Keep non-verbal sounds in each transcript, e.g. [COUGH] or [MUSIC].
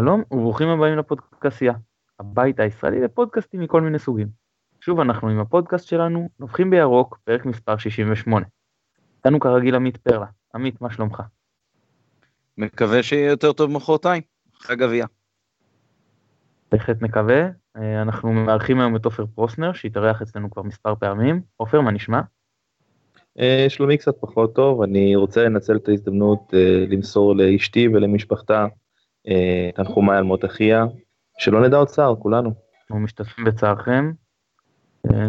שלום וברוכים הבאים לפודקאסייה, הבית הישראלי לפודקאסטים מכל מיני סוגים. שוב אנחנו עם הפודקאסט שלנו, נובחים בירוק, פרק מספר 68. איתנו כרגיל עמית פרלה. עמית, מה שלומך? מקווה שיהיה יותר טוב מחרתיים, אחרי גביע. בהחלט מקווה. אה, אנחנו מארחים היום את עופר פרוסנר, שהתארח אצלנו כבר מספר פעמים. עופר, מה נשמע? אה, שלומי קצת פחות טוב, אני רוצה לנצל את ההזדמנות אה, למסור לאשתי ולמשפחתה תנחומיי על מות אחיה, שלא נדע עוד צער, כולנו. אנחנו משתתפים בצערכם.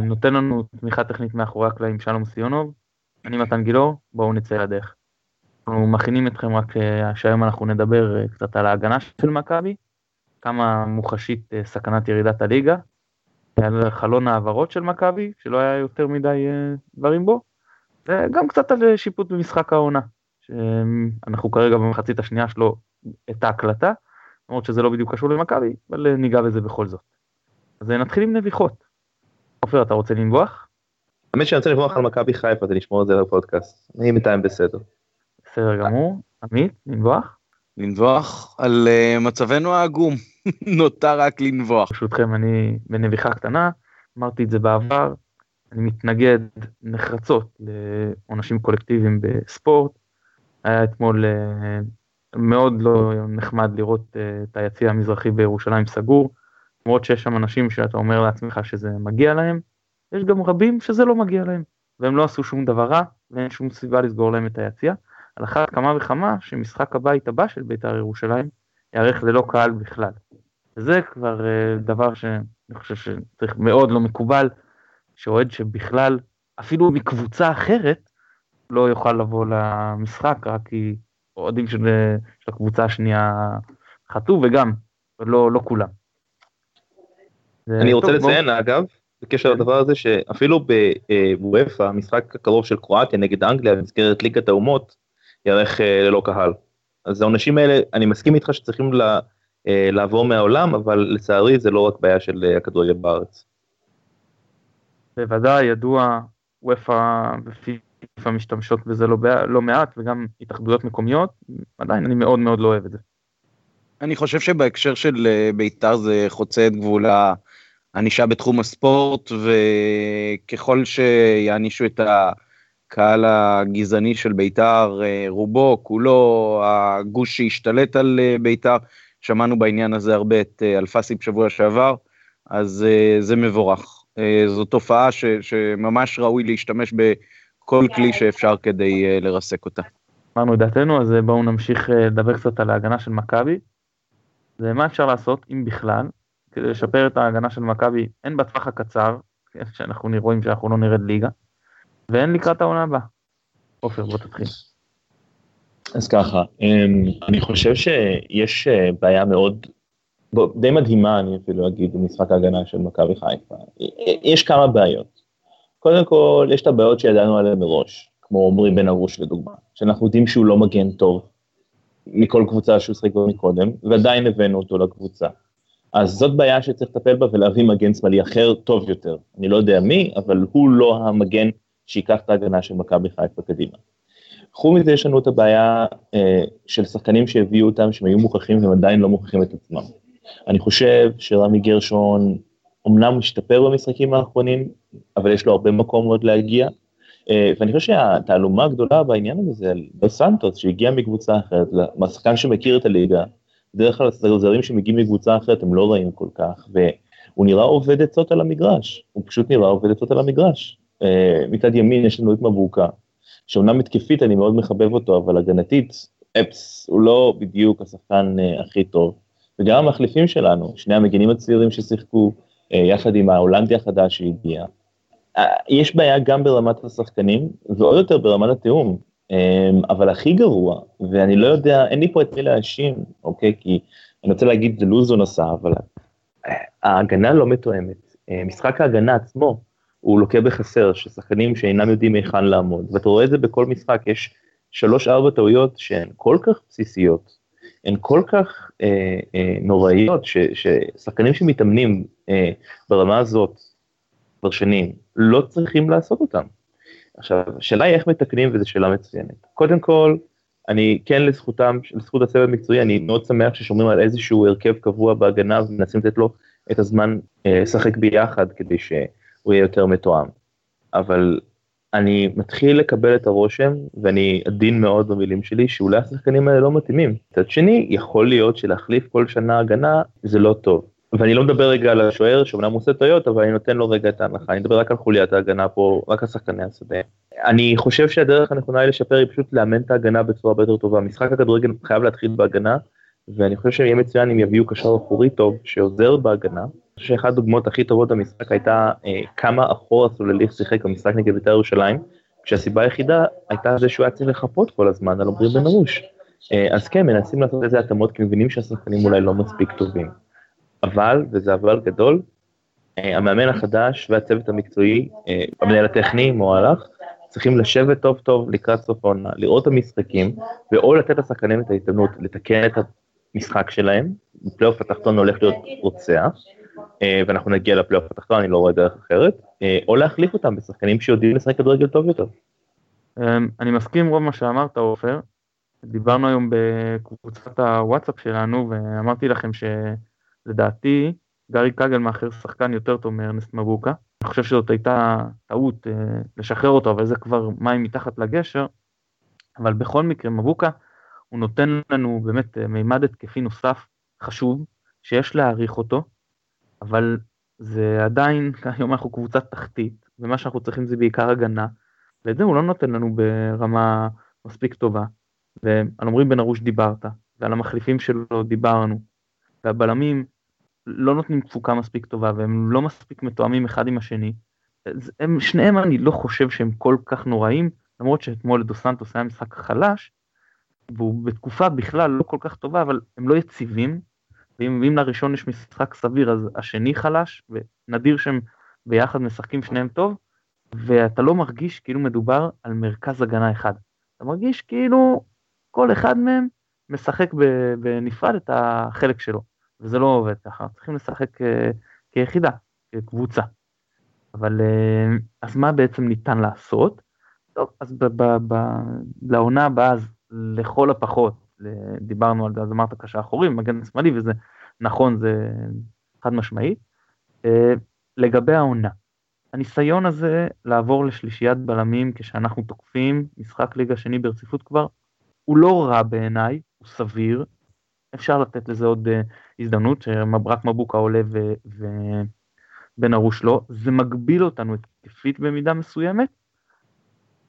נותן לנו תמיכה טכנית מאחורי הקלעים שלום סיונוב. אני מתן גילאור, בואו נצא לדרך. אנחנו מכינים אתכם רק שהיום אנחנו נדבר קצת על ההגנה של מכבי, כמה מוחשית סכנת ירידת הליגה, על חלון העברות של מכבי, שלא היה יותר מדי דברים בו, וגם קצת על שיפוט במשחק העונה, שאנחנו כרגע במחצית השנייה שלו את ההקלטה, למרות שזה לא בדיוק קשור למכבי, אבל ניגע בזה בכל זאת. אז נתחיל עם נביחות. עופר, אתה רוצה לנבוח? האמת שאני רוצה לנבוח על מכבי חיפה, זה נשמור את זה לפודקאסט. אני בינתיים בסדר. בסדר גמור. עמית, לנבוח? לנבוח על uh, מצבנו העגום, [LAUGHS] נותר רק לנבוח. ברשותכם, אני בנביחה קטנה, אמרתי את זה בעבר, אני מתנגד נחרצות לעונשים קולקטיביים בספורט. היה אתמול uh, מאוד לא נחמד לראות uh, את היציע המזרחי בירושלים סגור, למרות שיש שם אנשים שאתה אומר לעצמך שזה מגיע להם, יש גם רבים שזה לא מגיע להם, והם לא עשו שום דבר רע, ואין שום סיבה לסגור להם את היציע. על אחת כמה וכמה שמשחק הבית הבא של בית"ר ירושלים יארך ללא קהל בכלל. וזה כבר uh, דבר שאני חושב שצריך מאוד לא מקובל, שאוהד שבכלל, אפילו מקבוצה אחרת, לא יוכל לבוא למשחק, רק כי אוהדים של, של הקבוצה השנייה חטאו, וגם, לא, לא כולם. אני רוצה לציין, בוא... אגב, בקשר לדבר הזה, שאפילו בוופא, המשחק הקרוב של קרואטיה נגד אנגליה במסגרת ליגת האומות, יארך אה, ללא קהל. אז העונשים האלה, אני מסכים איתך שצריכים לה, אה, לעבור מהעולם, אבל לצערי זה לא רק בעיה של אה, הכדורגל בארץ. בוודאי, ידוע, וופא ופיפ"א משתמשות בזה לא, לא מעט, וגם התאחדויות מקומיות, עדיין אני מאוד מאוד לא אוהב את זה. אני חושב שבהקשר של בית"ר זה חוצה את גבול הענישה בתחום הספורט, וככל שיענישו את. הקהל הגזעני של בית"ר, אה, רובו, כולו, הגוש שהשתלט על אה, בית"ר, שמענו בעניין הזה הרבה את אה, אלפסי בשבוע שעבר, אז זה מבורך. זו תופעה ש, שממש ראוי להשתמש בכל כלי שאפשר כדי לרסק אותה. אמרנו את דעתנו, אז בואו נמשיך לדבר קצת על ההגנה של מכבי. ומה אפשר לעשות, אם בכלל, כדי לשפר את ההגנה של מכבי, הן בטווח הקצר, שאנחנו רואים שאנחנו לא נרד ליגה, ואין לקראת העונה הבאה. עופר, בוא תתחיל. אז ככה, אמ, אני חושב שיש אה, בעיה מאוד, די מדהימה, אני אפילו אגיד, במשחק ההגנה של מכבי חיפה. יש כמה בעיות. קודם כל, יש את הבעיות שידענו עליהן מראש, כמו עמרי בן ארוש לדוגמה, שאנחנו יודעים שהוא לא מגן טוב מכל קבוצה שהוא שחק בו מקודם, ועדיין הבאנו אותו לקבוצה. אז זאת בעיה שצריך לטפל בה ולהביא מגן שמאלי אחר טוב יותר. אני לא יודע מי, אבל הוא לא המגן שייקח את ההגנה של מכבי חיפה קדימה. חוץ מזה יש לנו את הבעיה אה, של שחקנים שהביאו אותם, שהם היו מוכרחים והם עדיין לא מוכרחים את עצמם. אני חושב שרמי גרשון אמנם משתפר במשחקים האחרונים, אבל יש לו הרבה מקום עוד להגיע. אה, ואני חושב שהתעלומה הגדולה בעניין הזה זה על דו סנטוס שהגיע מקבוצה אחרת, מהשחקן שמכיר את הליגה, בדרך כלל הזרים שמגיעים מקבוצה אחרת הם לא רעים כל כך, והוא נראה עובד עצות על המגרש, הוא פשוט נראה עובד עצות על המגרש. אה, מצד ימין יש לנו את מבוקה, שאומנם התקפית אני מאוד מחבב אותו, אבל הגנתית, אפס, הוא לא בדיוק השחקן uh, הכי טוב. וגם המחליפים שלנו, שני המגינים הצעירים ששיחקו, יחד עם ההולנדי החדש שהגיע. Uh, יש בעיה גם ברמת השחקנים, ועוד יותר ברמת התיאום. Um, אבל הכי גרוע, ואני לא יודע, אין לי פה את מי להאשים, אוקיי? כי אני רוצה להגיד, זה לוזון עשה, אבל ההגנה לא מתואמת. משחק ההגנה עצמו, הוא לוקה בחסר, ששחקנים שאינם יודעים היכן לעמוד, ואתה רואה את זה בכל משחק, יש שלוש-ארבע טעויות שהן כל כך בסיסיות, הן כל כך אה, אה, נוראיות, ששחקנים שמתאמנים אה, ברמה הזאת כבר שנים, לא צריכים לעשות אותם. עכשיו, השאלה היא איך מתקנים, וזו שאלה מצוינת. קודם כל, אני כן לזכותם, לזכות הצוות המקצועי, אני מאוד שמח ששומרים על איזשהו הרכב קבוע בהגנה ומנסים לתת לו את הזמן אה, לשחק אה, ביחד כדי שהוא יהיה יותר מתואם. אבל אני מתחיל לקבל את הרושם, ואני עדין מאוד במילים שלי, שאולי השחקנים האלה לא מתאימים. מצד שני, יכול להיות שלהחליף כל שנה הגנה זה לא טוב. ואני לא מדבר רגע על השוער שאומנם עושה טעויות אבל אני נותן לו רגע את ההנחה אני מדבר רק על חוליית ההגנה פה רק על שחקני השדה. אני חושב שהדרך הנכונה היא לשפר היא פשוט לאמן את ההגנה בצורה הרבה יותר טובה משחק הכדורגל חייב להתחיל בהגנה ואני חושב שיהיה מצוין אם יביאו קשר אחורי טוב שעוזר בהגנה. אני חושב שאחת הדוגמאות הכי טובות במשחק הייתה אה, כמה אחורה סולליך שיחק במשחק נגד בית"ר ירושלים כשהסיבה היחידה הייתה זה שהוא היה צריך לחפות כל הזמן על עומרי בן. אה, אז כן מנסים לעשות איזה התאמות כי מבינים שהשחקנים אולי לא מספיק טובים. אבל, וזה אבל גדול, אה, המאמן החדש והצוות המקצועי, אה, המנהל הטכני, מועלך, צריכים לשבת טוב טוב לקראת סוף העונה, לראות את המשחקים, ואו לתת לשחקנים את ההזדמנות לתקן את המשחק שלהם, בפלייאוף התחתון הולך להיות רוצח, אה, ואנחנו נגיע לפלייאוף התחתון, אני לא רואה דרך אחרת, או להחליף אותם בשחקנים שיודעים לשחק כדורגל טוב יותר. אני מסכים רוב מה שאמרת, עופר. דיברנו היום בקבוצת הוואטסאפ שלנו, ואמרתי לכם ש... לדעתי גארי קגלמאכר שחקן יותר טוב מארנסט מבוקה. אני חושב שזאת הייתה טעות אה, לשחרר אותו, אבל זה כבר מים מתחת לגשר. אבל בכל מקרה, מבוקה הוא נותן לנו באמת אה, מימד התקפי נוסף חשוב, שיש להעריך אותו, אבל זה עדיין, [LAUGHS] היום אנחנו קבוצת תחתית, ומה שאנחנו צריכים זה בעיקר הגנה, ואת זה הוא לא נותן לנו ברמה מספיק טובה. ועל עמרי בן ארוש דיברת, ועל המחליפים שלו דיברנו, והבלמים לא נותנים תפוקה מספיק טובה והם לא מספיק מתואמים אחד עם השני. הם שניהם אני לא חושב שהם כל כך נוראים למרות שאתמול דו סנטוס היה משחק חלש והוא בתקופה בכלל לא כל כך טובה אבל הם לא יציבים ואם, ואם לראשון יש משחק סביר אז השני חלש ונדיר שהם ביחד משחקים שניהם טוב ואתה לא מרגיש כאילו מדובר על מרכז הגנה אחד אתה מרגיש כאילו כל אחד מהם משחק בנפרד את החלק שלו. וזה לא עובד ככה, צריכים לשחק אה, כיחידה, כקבוצה. אבל אה, אז מה בעצם ניתן לעשות? טוב, אז ב- ב- ב- לעונה הבאה, אז לכל הפחות, דיברנו על זה, אז אמרת קשה אחורי, מגן שמאלי, וזה נכון, זה חד משמעית. אה, לגבי העונה, הניסיון הזה לעבור לשלישיית בלמים כשאנחנו תוקפים משחק ליגה שני ברציפות כבר, הוא לא רע בעיניי, הוא סביר, אפשר לתת לזה עוד uh, הזדמנות, שרק מבוקה עולה ובן ארוש לא, זה מגביל אותנו התקפית במידה מסוימת,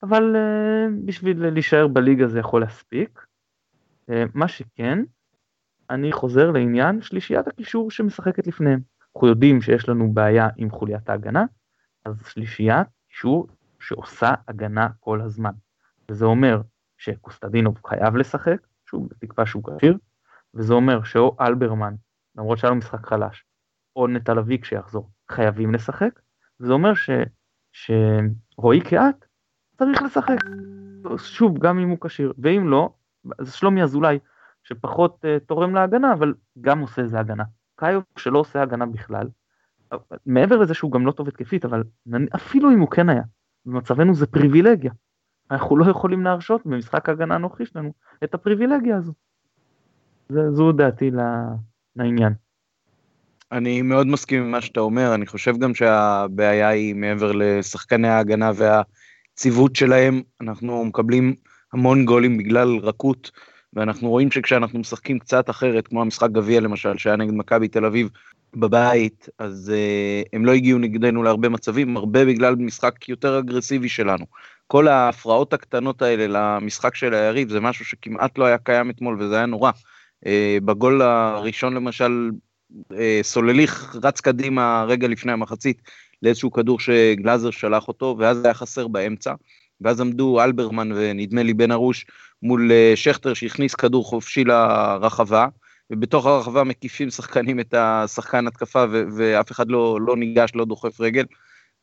אבל uh, בשביל להישאר בליגה זה יכול להספיק. Uh, מה שכן, אני חוזר לעניין שלישיית הקישור שמשחקת לפניהם. אנחנו יודעים שיש לנו בעיה עם חוליית ההגנה, אז שלישיית קישור שעושה הגנה כל הזמן. וזה אומר שקוסטדינוב חייב לשחק, שוב בתקווה שהוא כשיר, וזה אומר שאו אלברמן, למרות שהיה לו משחק חלש, או נטלווי כשיחזור, חייבים לשחק, וזה אומר ש, שרועי קהת צריך לשחק. שוב, גם אם הוא כשיר, ואם לא, אז שלומי אזולאי, שפחות uh, תורם להגנה, אבל גם עושה איזה הגנה. קאיו שלא עושה הגנה בכלל, מעבר לזה שהוא גם לא טוב התקפית, אבל אפילו אם הוא כן היה, במצבנו זה פריבילגיה. אנחנו לא יכולים להרשות במשחק ההגנה הנוכחי שלנו את הפריבילגיה הזו. זו דעתי לעניין. אני מאוד מסכים עם מה שאתה אומר, אני חושב גם שהבעיה היא מעבר לשחקני ההגנה והציוות שלהם, אנחנו מקבלים המון גולים בגלל רכות, ואנחנו רואים שכשאנחנו משחקים קצת אחרת, כמו המשחק גביע למשל, שהיה נגד מכבי תל אביב בבית, אז uh, הם לא הגיעו נגדנו להרבה מצבים, הרבה בגלל משחק יותר אגרסיבי שלנו. כל ההפרעות הקטנות האלה למשחק של היריב זה משהו שכמעט לא היה קיים אתמול וזה היה נורא. אה, בגול הראשון למשל, אה, סולליך רץ קדימה רגע לפני המחצית לאיזשהו כדור שגלאזר שלח אותו, ואז היה חסר באמצע, ואז עמדו אלברמן ונדמה לי בן ארוש מול אה, שכטר שהכניס כדור חופשי לרחבה, ובתוך הרחבה מקיפים שחקנים את השחקן התקפה ואף אחד לא, לא ניגש, לא דוחף רגל.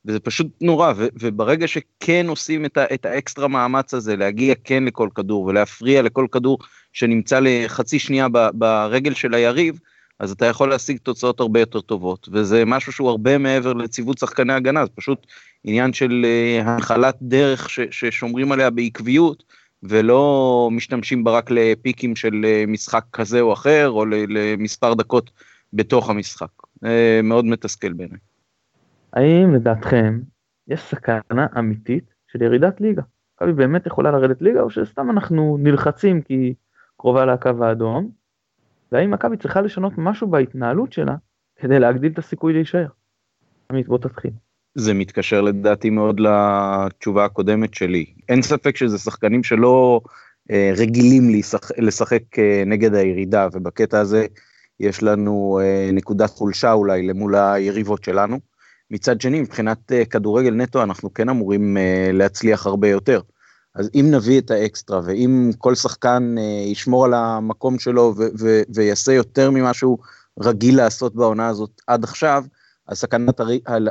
וזה פשוט נורא, ו- וברגע שכן עושים את, ה- את האקסטרה מאמץ הזה, להגיע כן לכל כדור ולהפריע לכל כדור שנמצא לחצי שנייה ב- ברגל של היריב, אז אתה יכול להשיג תוצאות הרבה יותר טובות, וזה משהו שהוא הרבה מעבר לציוות שחקני הגנה, זה פשוט עניין של uh, הנחלת דרך ש- ששומרים עליה בעקביות, ולא משתמשים בה רק לפיקים של משחק כזה או אחר, או למספר דקות בתוך המשחק. מאוד מתסכל בעיניי. האם לדעתכם יש סכנה אמיתית של ירידת ליגה? מכבי באמת יכולה לרדת ליגה או שסתם אנחנו נלחצים כי קרובה לקו האדום? והאם מכבי צריכה לשנות משהו בהתנהלות שלה כדי להגדיל את הסיכוי להישאר? עמית בוא תתחיל. זה מתקשר לדעתי מאוד לתשובה הקודמת שלי. אין ספק שזה שחקנים שלא אה, רגילים לשחק, לשחק אה, נגד הירידה ובקטע הזה יש לנו אה, נקודת חולשה אולי למול היריבות שלנו. מצד שני, מבחינת אה, כדורגל נטו, אנחנו כן אמורים אה, להצליח הרבה יותר. אז אם נביא את האקסטרה, ואם כל שחקן ישמור על המקום שלו ויעשה יותר ממה שהוא רגיל לעשות בעונה הזאת עד עכשיו, אז סכנת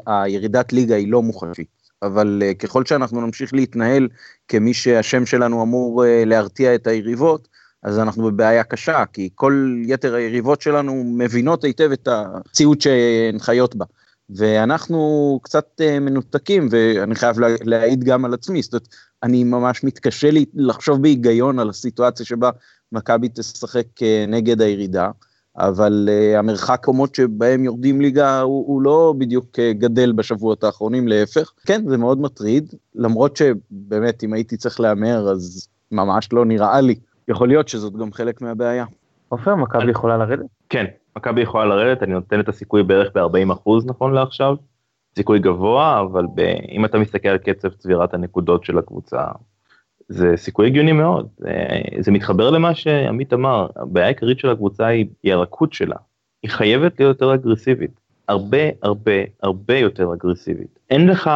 הירידת ליגה היא לא מוחשית. אבל ככל שאנחנו נמשיך להתנהל כמי שהשם שלנו אמור להרתיע את היריבות, אז אנחנו בבעיה קשה, כי כל יתר היריבות שלנו מבינות היטב את הציוד שהן חיות בה. ואנחנו קצת אה, מנותקים, ואני חייב להעיד גם על עצמי, זאת אומרת, אני ממש מתקשה לי לחשוב בהיגיון על הסיטואציה שבה מכבי תשחק אה, נגד הירידה, אבל uh, המרחק קומות שבהם יורדים ליגה הוא, הוא לא בדיוק גדל בשבועות האחרונים, להפך. כן, זה מאוד מטריד, למרות שבאמת, אם הייתי צריך להמר, אז ממש לא נראה לי. יכול להיות שזאת גם חלק מהבעיה. עופר, מכבי יכולה לרדת? כן, מכבי יכולה לרדת, אני נותן את הסיכוי בערך ב-40% נכון לעכשיו. סיכוי גבוה, אבל ב... אם אתה מסתכל על קצב צבירת הנקודות של הקבוצה, זה סיכוי הגיוני מאוד. זה, זה מתחבר למה שעמית אמר, הבעיה העיקרית של הקבוצה היא, היא הרכות שלה. היא חייבת להיות יותר אגרסיבית. הרבה הרבה הרבה יותר אגרסיבית. אין לך,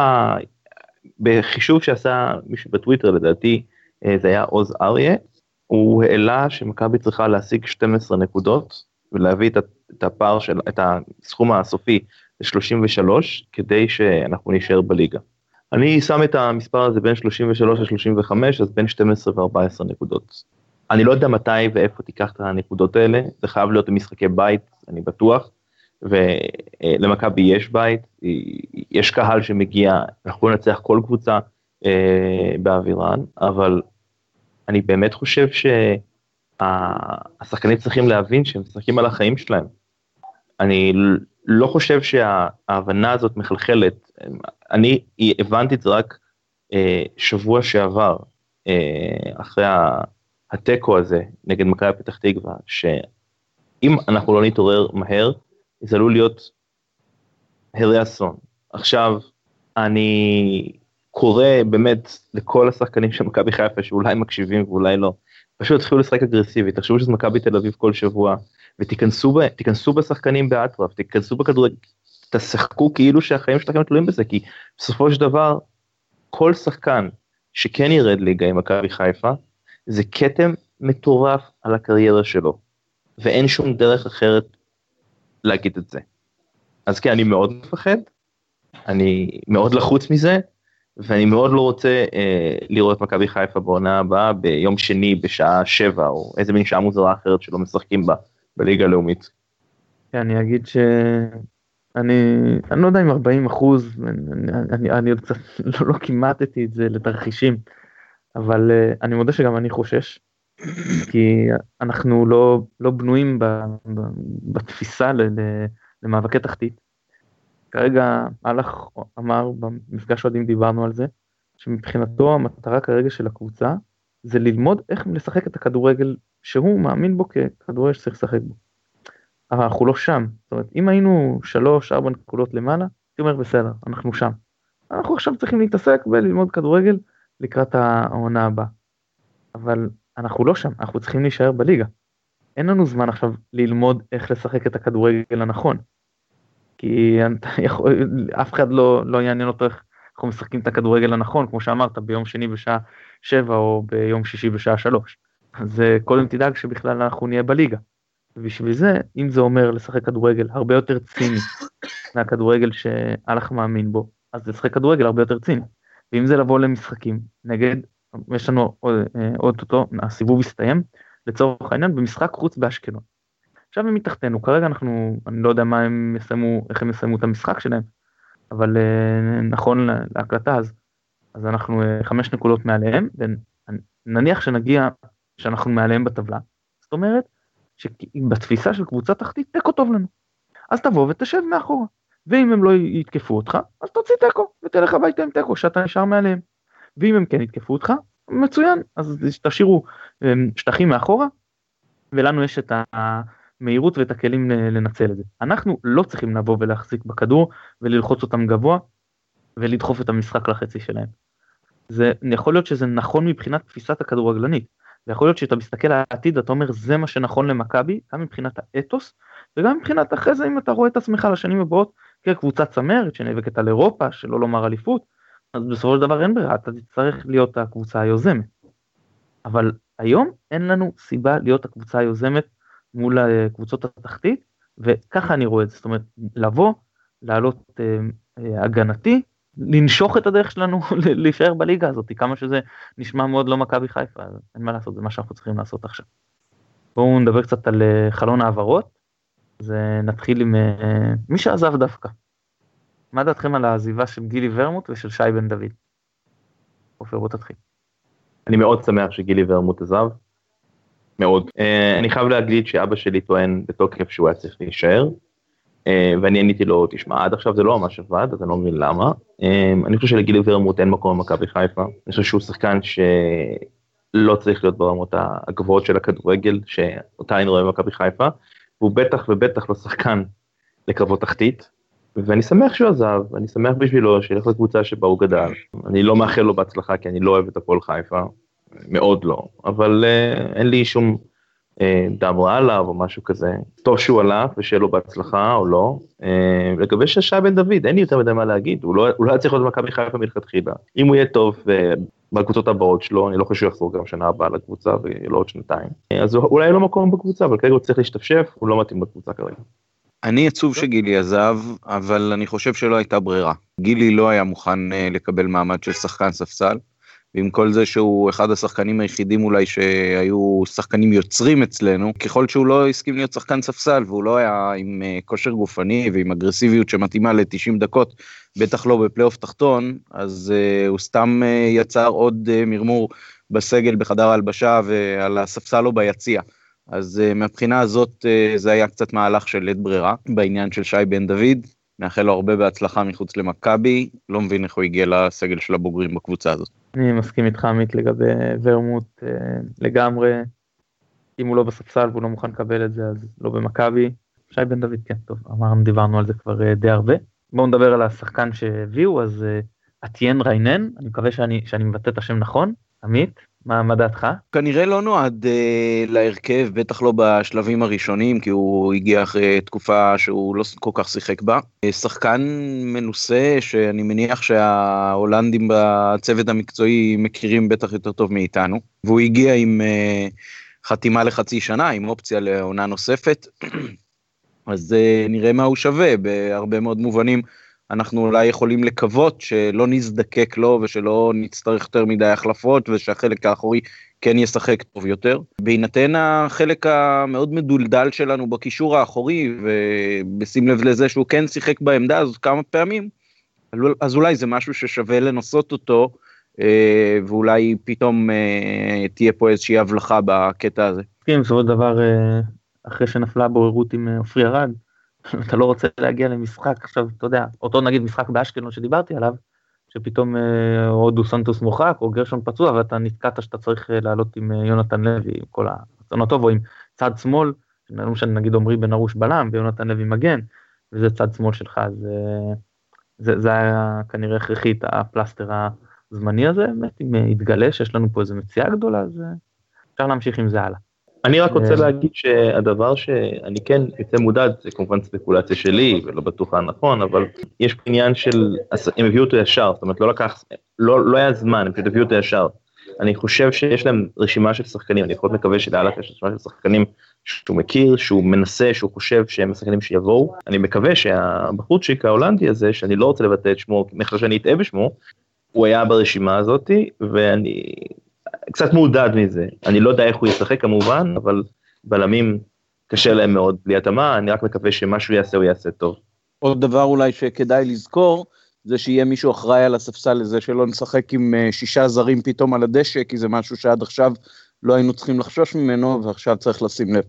בחישוב שעשה מישהו בטוויטר לדעתי, אה, זה היה עוז אריה, הוא העלה שמכבי צריכה להשיג 12 נקודות ולהביא את הפער של, את הסכום הסופי ל-33 כדי שאנחנו נשאר בליגה. אני שם את המספר הזה בין 33 ל-35 אז בין 12 ו-14 נקודות. אני לא יודע מתי ואיפה תיקח את הנקודות האלה, זה חייב להיות במשחקי בית, אני בטוח, ולמכבי יש בית, יש קהל שמגיע, אנחנו יכולים לנצח כל קבוצה אה, באווירן, אבל אני באמת חושב שהשחקנים צריכים להבין שהם משחקים על החיים שלהם. אני לא חושב שההבנה הזאת מחלחלת, אני הבנתי את זה רק אה, שבוע שעבר, אה, אחרי התיקו הזה נגד מכבי פתח תקווה, שאם אנחנו לא נתעורר מהר, זה עלול להיות הרי אסון. עכשיו, אני קורא באמת לכל השחקנים של מכבי חיפה שאולי מקשיבים ואולי לא, פשוט תתחילו לשחק אגרסיבי, תחשבו שזה מכבי תל אביב כל שבוע, ותיכנסו בשחקנים באטרף, תיכנסו בכדורגל, תשחקו כאילו שהחיים שלכם תלויים בזה, כי בסופו של דבר, כל שחקן שכן ירד ליגה עם מכבי חיפה, זה כתם מטורף על הקריירה שלו, ואין שום דרך אחרת להגיד את זה. אז כן, אני מאוד מפחד, אני מאוד לחוץ מזה, ואני מאוד לא רוצה אה, לראות מכבי חיפה בעונה הבאה ביום שני בשעה שבע, או איזה מין שעה מוזרה אחרת שלא משחקים בה בליגה הלאומית. כן, אני אגיד שאני אני לא יודע אם 40 אחוז, אני, אני, אני עוד קצת [LAUGHS] לא, לא כימטתי את זה לתרחישים, אבל uh, אני מודה שגם אני חושש, כי אנחנו לא, לא בנויים ב, ב, בתפיסה ל, ל, למאבקי תחתית. כרגע הלך אמר במפגש אוהדים דיברנו על זה שמבחינתו המטרה כרגע של הקבוצה זה ללמוד איך לשחק את הכדורגל שהוא מאמין בו ככדורגל שצריך לשחק בו. אבל אנחנו לא שם זאת אומרת אם היינו שלוש ארבע נקודות למעלה הייתי אומר בסדר אנחנו שם. אנחנו עכשיו צריכים להתעסק וללמוד כדורגל לקראת העונה הבאה. אבל אנחנו לא שם אנחנו צריכים להישאר בליגה. אין לנו זמן עכשיו ללמוד איך לשחק את הכדורגל הנכון. כי [LAUGHS] יכול, אף אחד לא, לא יעניין אותו איך אנחנו משחקים את הכדורגל הנכון, כמו שאמרת, ביום שני בשעה 7 או ביום שישי בשעה 3. אז אה, קודם תדאג שבכלל אנחנו נהיה בליגה. ובשביל זה, אם זה אומר לשחק כדורגל הרבה יותר ציני [COUGHS] מהכדורגל שאלח מאמין בו, אז לשחק כדורגל הרבה יותר ציני. ואם זה לבוא למשחקים נגד, יש לנו אוטוטו, הסיבוב הסתיים, לצורך העניין, במשחק חוץ באשקלון. עכשיו הם מתחתנו, כרגע אנחנו, אני לא יודע מה הם יסיימו, איך הם יסיימו את המשחק שלהם, אבל uh, נכון להקלטה אז, אז אנחנו uh, חמש נקודות מעליהם, נניח שנגיע, שאנחנו מעליהם בטבלה, זאת אומרת, שבתפיסה של קבוצה תחתית תיקו טוב לנו. אז תבוא ותשב מאחורה, ואם הם לא יתקפו אותך, אז תוציא תיקו, ותלך הביתה עם תיקו, שאתה נשאר מעליהם. ואם הם כן יתקפו אותך, מצוין, אז תשאירו אמ, שטחים מאחורה, ולנו יש את המהירות ואת הכלים לנצל את זה. אנחנו לא צריכים לבוא ולהחזיק בכדור וללחוץ אותם גבוה ולדחוף את המשחק לחצי שלהם. זה יכול להיות שזה נכון מבחינת תפיסת הכדורגלנית, ויכול להיות שאתה מסתכל על העתיד אתה אומר זה מה שנכון למכבי, גם מבחינת האתוס, וגם מבחינת אחרי זה אם אתה רואה את עצמך לשנים הבאות כקבוצה צמרת שנאבקת על אירופה, שלא לומר אליפות, אז בסופו של דבר אין ברירה, אתה תצטרך להיות הקבוצה היוזמת. אבל היום אין לנו סיבה להיות הקבוצה היוזמת מול קבוצות התחתית, וככה אני רואה את זה, זאת אומרת, לבוא, לעלות אה, אה, הגנתי, לנשוך את הדרך שלנו [LAUGHS] להישאר בליגה הזאת, כמה שזה נשמע מאוד לא מכבי חיפה, אין מה לעשות, זה מה שאנחנו צריכים לעשות עכשיו. בואו נדבר קצת על אה, חלון העברות, אז נתחיל עם אה, מי שעזב דווקא. מה דעתכם על העזיבה של גילי ורמוט ושל שי בן דוד? עופר בוא תתחיל. אני מאוד שמח שגילי ורמוט עזב. מאוד. אני חייב להגיד שאבא שלי טוען בתוקף שהוא היה צריך להישאר. ואני עניתי לו, תשמע, עד עכשיו זה לא ממש עבד, אז אני לא מבין למה. אני חושב שלגילי ורמוט אין מקום במכבי חיפה. אני חושב שהוא שחקן שלא צריך להיות ברמות הגבוהות של הכדורגל, שאותה אני רואה במכבי חיפה. והוא בטח ובטח לא שחקן לקרבות תחתית, ואני שמח שהוא עזב, אני שמח בשבילו שילך לקבוצה שבה הוא גדל. אני לא מאחל לו בהצלחה כי אני לא אוהב את הפועל חיפה, מאוד לא, אבל uh, אין לי שום דם רע עליו או משהו כזה. טוב שהוא הלך ושיהיה לו בהצלחה או לא. Uh, לגבי שי בן דוד, אין לי יותר מדי מה להגיד, הוא לא, לא היה צריך להיות במכבי חיפה מלכתחילה. אם הוא יהיה טוב uh, בקבוצות הבאות שלו, אני לא חושב שהוא יחזור גם שנה הבאה לקבוצה ולא עוד שנתיים. אז אולי אין לו מקום בקבוצה, אבל כרגע הוא צריך להשתפשף, הוא לא מתאים בקבוצה כרגע. אני עצוב שגילי עזב, אבל אני חושב שלא הייתה ברירה. גילי לא היה מוכן אה, לקבל מעמד של שחקן ספסל, ועם כל זה שהוא אחד השחקנים היחידים אולי שהיו שחקנים יוצרים אצלנו, ככל שהוא לא הסכים להיות שחקן ספסל והוא לא היה עם אה, כושר גופני ועם אגרסיביות שמתאימה ל-90 דקות, בטח לא בפלייאוף תחתון, אז uh, הוא סתם uh, יצר עוד uh, מרמור בסגל בחדר ההלבשה ועל הספסל או ביציע. אז uh, מהבחינה הזאת uh, זה היה קצת מהלך של לית ברירה בעניין של שי בן דוד. נאחל לו הרבה בהצלחה מחוץ למכבי, לא מבין איך הוא הגיע לסגל של הבוגרים בקבוצה הזאת. אני מסכים איתך עמית לגבי ורמוט uh, לגמרי. אם הוא לא בספסל והוא לא מוכן לקבל את זה אז לא במכבי. שי בן דוד כן טוב אמרנו דיברנו על זה כבר uh, די הרבה. בואו נדבר על השחקן שהביאו אז אתיין ריינן אני מקווה שאני שאני מבטא את השם נכון עמית מה, מה דעתך? כנראה לא נועד אה, להרכב, בטח לא בשלבים הראשונים, כי הוא הגיע אחרי תקופה שהוא לא כל כך שיחק בה. אה, שחקן מנוסה, שאני מניח שההולנדים בצוות המקצועי מכירים בטח יותר טוב מאיתנו, והוא הגיע עם אה, חתימה לחצי שנה, עם אופציה לעונה נוספת. [CLEARS THROAT] אז אה, נראה מה הוא שווה, בהרבה מאוד מובנים. אנחנו אולי יכולים לקוות שלא נזדקק לו ושלא נצטרך יותר מדי החלפות ושהחלק האחורי כן ישחק טוב יותר. בהינתן החלק המאוד מדולדל שלנו בקישור האחורי ובשים לב לזה שהוא כן שיחק בעמדה הזאת כמה פעמים, אז אולי זה משהו ששווה לנסות אותו אה, ואולי פתאום אה, תהיה פה איזושהי הבלחה בקטע הזה. כן, בסופו של דבר אה, אחרי שנפלה בוררות עם עופרי ארד. אתה לא רוצה להגיע למשחק עכשיו אתה יודע אותו נגיד משחק באשקלון שדיברתי עליו שפתאום אה, או דו סנטוס מוחק או גרשון פצוע ואתה נתקעת שאתה צריך אה, לעלות עם אה, יונתן לוי עם כל הרצון הטוב או עם צד שמאל לא משנה נגיד עמרי בן ארוש בלם ויונתן לוי מגן וזה צד שמאל שלך אז זה, זה היה כנראה הכרחי את הפלסטר הזמני הזה באמת אם יתגלה שיש לנו פה איזה מציאה גדולה אז אפשר להמשיך עם זה הלאה. אני רק רוצה להגיד שהדבר שאני כן יוצא מודד זה כמובן ספקולציה שלי ולא בטוח הנכון אבל יש עניין של הם הביאו אותו ישר זאת אומרת לא לקח לא לא היה זמן הם פשוט הביאו אותו ישר. אני חושב שיש להם רשימה של שחקנים אני לפחות מקווה שלאלף יש רשימה של שחקנים שהוא מכיר שהוא מנסה שהוא חושב שהם השחקנים שיבואו אני מקווה שהבחורצ'יק ההולנדי הזה שאני לא רוצה לבטא את שמו מחר שאני אטעה בשמו הוא היה ברשימה הזאתי ואני קצת מעודד מזה. אני לא יודע איך הוא ישחק כמובן, אבל בלמים קשה להם מאוד בלי התאמה, אני רק מקווה שמה שהוא יעשה הוא יעשה טוב. עוד דבר אולי שכדאי לזכור, זה שיהיה מישהו אחראי על הספסל לזה שלא נשחק עם אה, שישה זרים פתאום על הדשא, כי זה משהו שעד עכשיו לא היינו צריכים לחשוש ממנו, ועכשיו צריך לשים לב.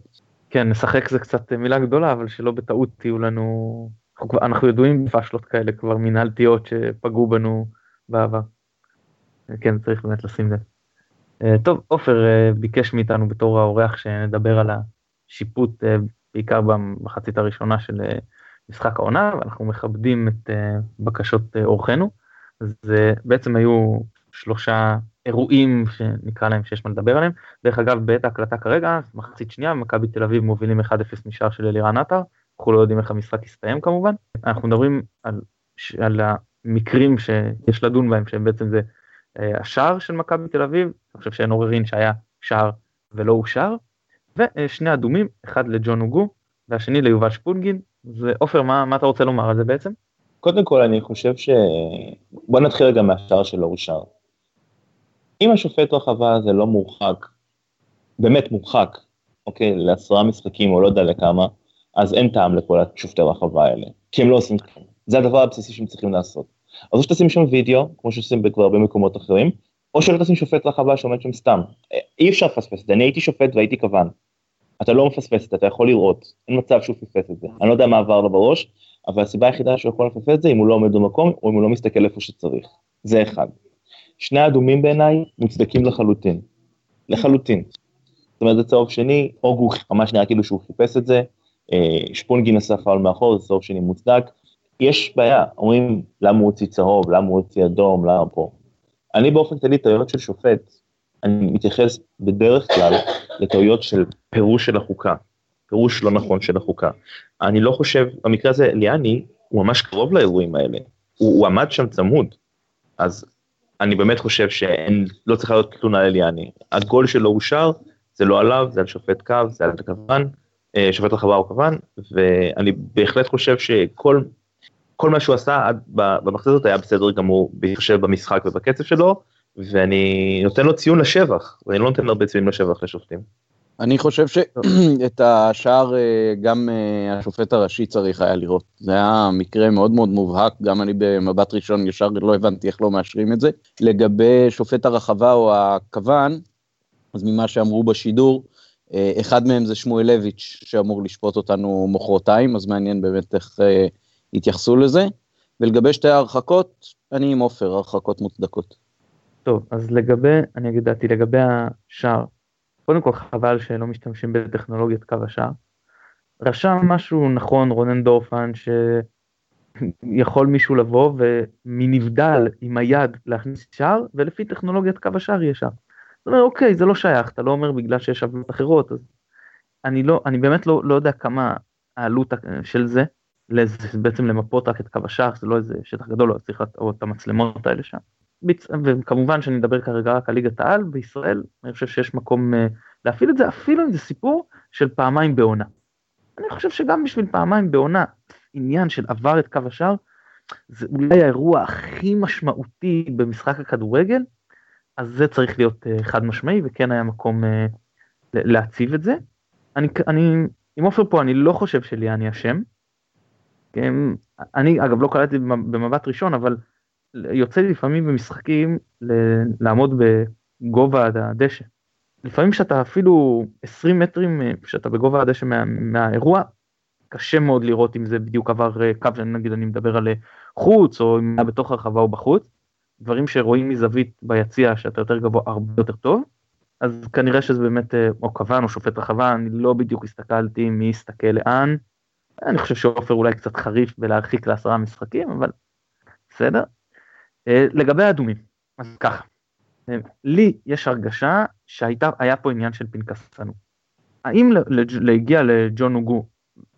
כן, נשחק זה קצת מילה גדולה, אבל שלא בטעות תהיו לנו... אנחנו, אנחנו ידועים בפאשלות כאלה כבר מנהלתיות שפגעו בנו בעבר. כן, צריך באמת לשים לב. אה, טוב, עופר אה, ביקש מאיתנו בתור האורח שנדבר על השיפוט בעיקר במחצית הראשונה של משחק העונה, ואנחנו מכבדים את בקשות אורחנו. אז בעצם היו שלושה אירועים שנקרא להם שיש מה לדבר עליהם. דרך אגב בעת ההקלטה כרגע מחצית שנייה מכבי תל אביב מובילים 1-0 משער של אלירן עטר. אנחנו לא יודעים איך המשחק יסתיים כמובן. אנחנו מדברים על, על המקרים שיש לדון בהם שהם בעצם זה אה, השער של מכבי תל אביב. אני חושב שאין עוררין שהיה שער ולא אושר. ושני אדומים אחד לג'ון הוגו והשני ליובל שפונגין. ועופר מה, מה אתה רוצה לומר על זה בעצם? קודם כל אני חושב ש... בוא נתחיל רגע מהשער שלא אושר. אם השופט רחבה הזה לא מורחק, באמת מורחק, אוקיי, לעשרה משחקים או לא יודע לכמה, אז אין טעם לכל השופטי הרחבה האלה, כי הם לא עושים כלום. זה הדבר הבסיסי שהם צריכים לעשות. אז או שתשים שם וידאו, כמו שעושים כבר הרבה מקומות אחרים, או שלא תשים שופט רחבה שעומד שם סתם. אי אפשר לפספס את זה, אני הייתי שופט והייתי כוון. אתה לא מפספס את זה, אתה יכול לראות, אין מצב שהוא פספס את זה. אני לא יודע מה עבר לו בראש, אבל הסיבה היחידה שהוא יכול לפספס את זה אם הוא לא עומד במקום, או אם הוא לא מסתכל איפה שצריך. זה אחד. שני האדומים בעיניי מוצדקים לחלוטין. לחלוטין. זאת אומרת זה צהוב שני, אוגו ממש נראה כאילו שהוא חיפש את זה, אה, שפונגין עשה פאול מאחור, זה צהוב שני מוצדק. יש בעיה, אומרים למה הוא הוציא צהוב, למה הוא הוציא אדום, למה פה. אני באופן כללי טעויות של שופט, אני מתייחס בדרך כלל לטעויות של פירוש של החוקה, פירוש לא נכון של החוקה. אני לא חושב, במקרה הזה ליאני הוא ממש קרוב לאירועים האלה, הוא, הוא עמד שם צמוד, אז אני באמת חושב שלא צריכה להיות תלונה אליאני. הגול שלו אושר, זה לא עליו, זה על שופט קו, זה על הכוון, אה, שופט רחבה או כוון, ואני בהחלט חושב שכל כל מה שהוא עשה במחצית הזאת היה בסדר גמור, בהתחשב במשחק ובקצב שלו, ואני נותן לו ציון לשבח, ואני לא נותן הרבה ציונים לשבח לשופטים. אני חושב שאת [CLEARS THROAT] השער אה, גם אה, השופט הראשי צריך היה לראות. זה היה מקרה מאוד מאוד מובהק, גם אני במבט ראשון ישר לא הבנתי איך לא מאשרים את זה. לגבי שופט הרחבה או הכוון, אז ממה שאמרו בשידור, אה, אחד מהם זה שמואלביץ' שאמור לשפוט אותנו מוחרתיים, אז מעניין באמת איך התייחסו לזה. ולגבי שתי ההרחקות, אני עם עופר, הרחקות מוצדקות. טוב, אז לגבי, אני אגיד דעתי, לגבי השער, קודם כל חבל שלא משתמשים בטכנולוגיית קו השער. רשם משהו נכון רונן דורפן שיכול מישהו לבוא ומנבדל עם היד להכניס שער ולפי טכנולוגיית קו השער יהיה שער. זאת אומרת אוקיי זה לא שייך אתה לא אומר בגלל שיש עבודות אחרות אז אני לא אני באמת לא, לא יודע כמה העלות של זה בעצם למפות רק את קו השער זה לא איזה שטח גדול לא צריך את המצלמות האלה שם. וכמובן שאני מדבר כרגע רק על ליגת העל בישראל אני חושב שיש מקום אה, להפעיל את זה אפילו אם זה סיפור של פעמיים בעונה. אני חושב שגם בשביל פעמיים בעונה עניין של עבר את קו השער זה אולי האירוע הכי משמעותי במשחק הכדורגל אז זה צריך להיות אה, חד משמעי וכן היה מקום אה, להציב את זה. אני, אני עם עופר פה אני לא חושב שליאני אשם. כן, אני אגב לא קלטתי במבט ראשון אבל יוצא לי לפעמים במשחקים לעמוד בגובה הדשא. לפעמים שאתה אפילו 20 מטרים שאתה בגובה הדשא מה, מהאירוע, קשה מאוד לראות אם זה בדיוק עבר אה, קו, נגיד אני מדבר על אה, חוץ או אם היה בתוך הרחבה או בחוץ, דברים שרואים מזווית ביציע שאתה יותר גבוה הרבה יותר טוב, אז כנראה שזה באמת אה, או כוון או שופט רחבה, אני לא בדיוק הסתכלתי מי יסתכל לאן, אני חושב שעופר אולי קצת חריף בלהרחיק לעשרה משחקים, אבל בסדר. אה, לגבי האדומים, אז ככה, אה, לי יש הרגשה שהיה פה עניין של פנקסנות. האם להגיע לג'ון הוגו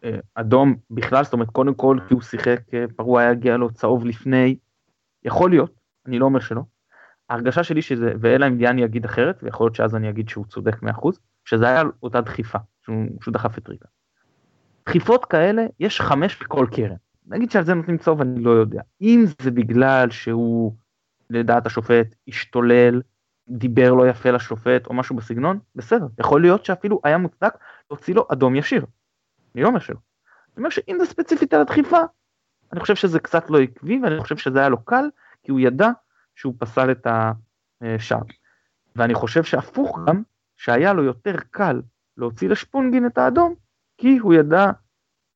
אה, אדום בכלל, זאת אומרת קודם כל כי הוא שיחק פרוע היה הגיע לו צהוב לפני, יכול להיות, אני לא אומר שלא. ההרגשה שלי שזה, ואלא אם דיאני יגיד אחרת, ויכול להיות שאז אני אגיד שהוא צודק 100%, שזה היה אותה דחיפה, שהוא, שהוא דחף את ריגה. דחיפות כאלה, יש חמש בכל קרן. נגיד שעל זה נותנים צהוב אני לא יודע. אם זה בגלל שהוא לדעת השופט השתולל, דיבר לא יפה לשופט או משהו בסגנון, בסדר, יכול להיות שאפילו היה מוצדק להוציא לו אדום ישיר. אני לא אומר שלא. אני אומר שאם זה ספציפית על הדחיפה, אני חושב שזה קצת לא עקבי ואני חושב שזה היה לו קל, כי הוא ידע שהוא פסל את השער. ואני חושב שהפוך גם, שהיה לו יותר קל להוציא לשפונגין את האדום, כי הוא ידע,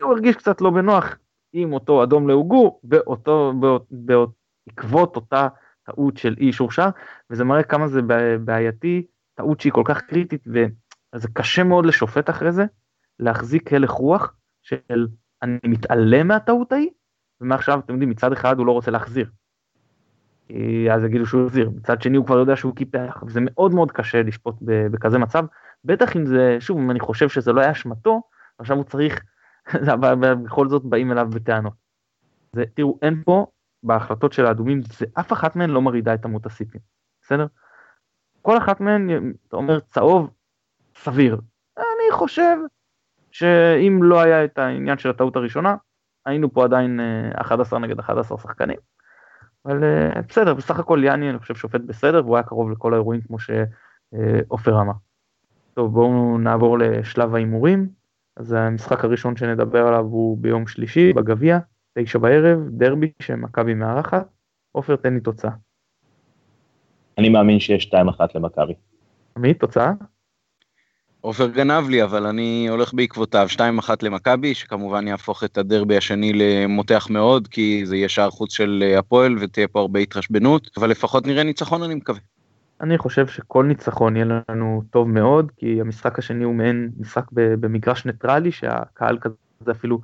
הוא הרגיש קצת לא בנוח עם אותו אדום להוגו, באותו, בעקבות אותה טעות של אי אישור וזה מראה כמה זה בעייתי, טעות שהיא כל כך קריטית, וזה קשה מאוד לשופט אחרי זה, להחזיק הלך רוח של אני מתעלם מהטעות ההיא, ומעכשיו אתם יודעים מצד אחד הוא לא רוצה להחזיר. כי אז יגידו שהוא החזיר, מצד שני הוא כבר יודע שהוא קיפח, וזה מאוד מאוד קשה לשפוט בכזה מצב, בטח אם זה, שוב, אם אני חושב שזה לא היה אשמתו, עכשיו הוא צריך, [LAUGHS] בכל זאת באים אליו בטענות. זה, תראו, אין פה, בהחלטות של האדומים, זה אף אחת מהן לא מרעידה את אמות הסיפים, בסדר? כל אחת מהן, אתה אומר צהוב, סביר. אני חושב שאם לא היה את העניין של הטעות הראשונה, היינו פה עדיין 11 אה, נגד 11 שחקנים. אבל אה, בסדר, בסך הכל יאני אני חושב שופט בסדר, והוא היה קרוב לכל האירועים כמו שעופר אמר. טוב, בואו נעבור לשלב ההימורים. אז המשחק הראשון שנדבר עליו הוא ביום שלישי בגביע, תשע בערב, דרבי שמכבי מארחת. עופר, תן לי תוצאה. אני מאמין שיש 2-1 למכבי. עמית, תוצאה? עופר גנב לי, אבל אני הולך בעקבותיו. 2-1 למכבי, שכמובן יהפוך את הדרבי השני למותח מאוד, כי זה יהיה שער חוץ של הפועל ותהיה פה הרבה התחשבנות, אבל לפחות נראה ניצחון אני מקווה. אני חושב שכל ניצחון יהיה לנו טוב מאוד, כי המשחק השני הוא מעין משחק במגרש ניטרלי, שהקהל כזה אפילו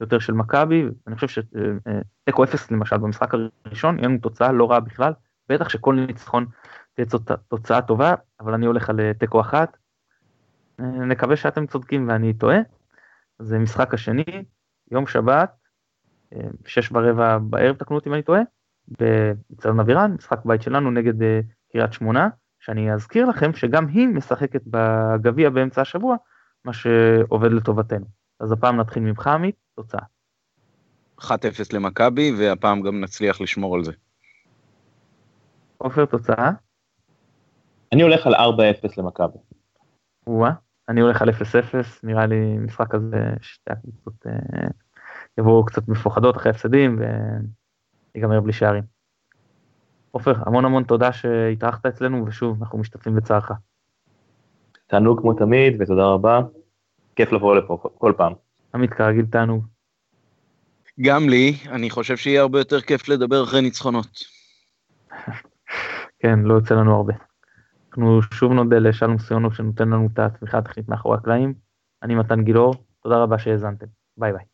יותר של מכבי, אני חושב שתיקו אפס למשל במשחק הראשון, יהיה לנו תוצאה לא רעה בכלל, בטח שכל ניצחון תהיה תוצאה טובה, אבל אני הולך על תיקו אחת. נקווה שאתם צודקים ואני טועה. זה משחק השני, יום שבת, שש ורבע בערב, תקנו אותי אם אני טועה, באצטדיון אבירן, משחק בית שלנו נגד אה, קריית שמונה, שאני אזכיר לכם שגם היא משחקת בגביע באמצע השבוע, מה שעובד לטובתנו. אז הפעם נתחיל ממך עמית, תוצאה. 1-0 למכבי, והפעם גם נצליח לשמור על זה. עופר, תוצאה? אני הולך על 4-0 למכבי. וואה, אני הולך על 0-0, נראה לי משחק כזה שתי הקבוצות אה, יבואו קצת מפוחדות אחרי הפסדים ויגמר בלי שערים. עופר, המון המון תודה שהתארחת אצלנו, ושוב, אנחנו משתתפים בצערך. תענוג כמו תמיד, ותודה רבה. כיף לבוא לפה כל פעם. עמית, כרגיל תענוג. גם לי, אני חושב שיהיה הרבה יותר כיף לדבר אחרי ניצחונות. כן, לא יוצא לנו הרבה. אנחנו שוב נודה לשלום סיונוב שנותן לנו את התמיכה הטכנית מאחורי הקלעים. אני מתן גילאור, תודה רבה שהאזנתם. ביי ביי.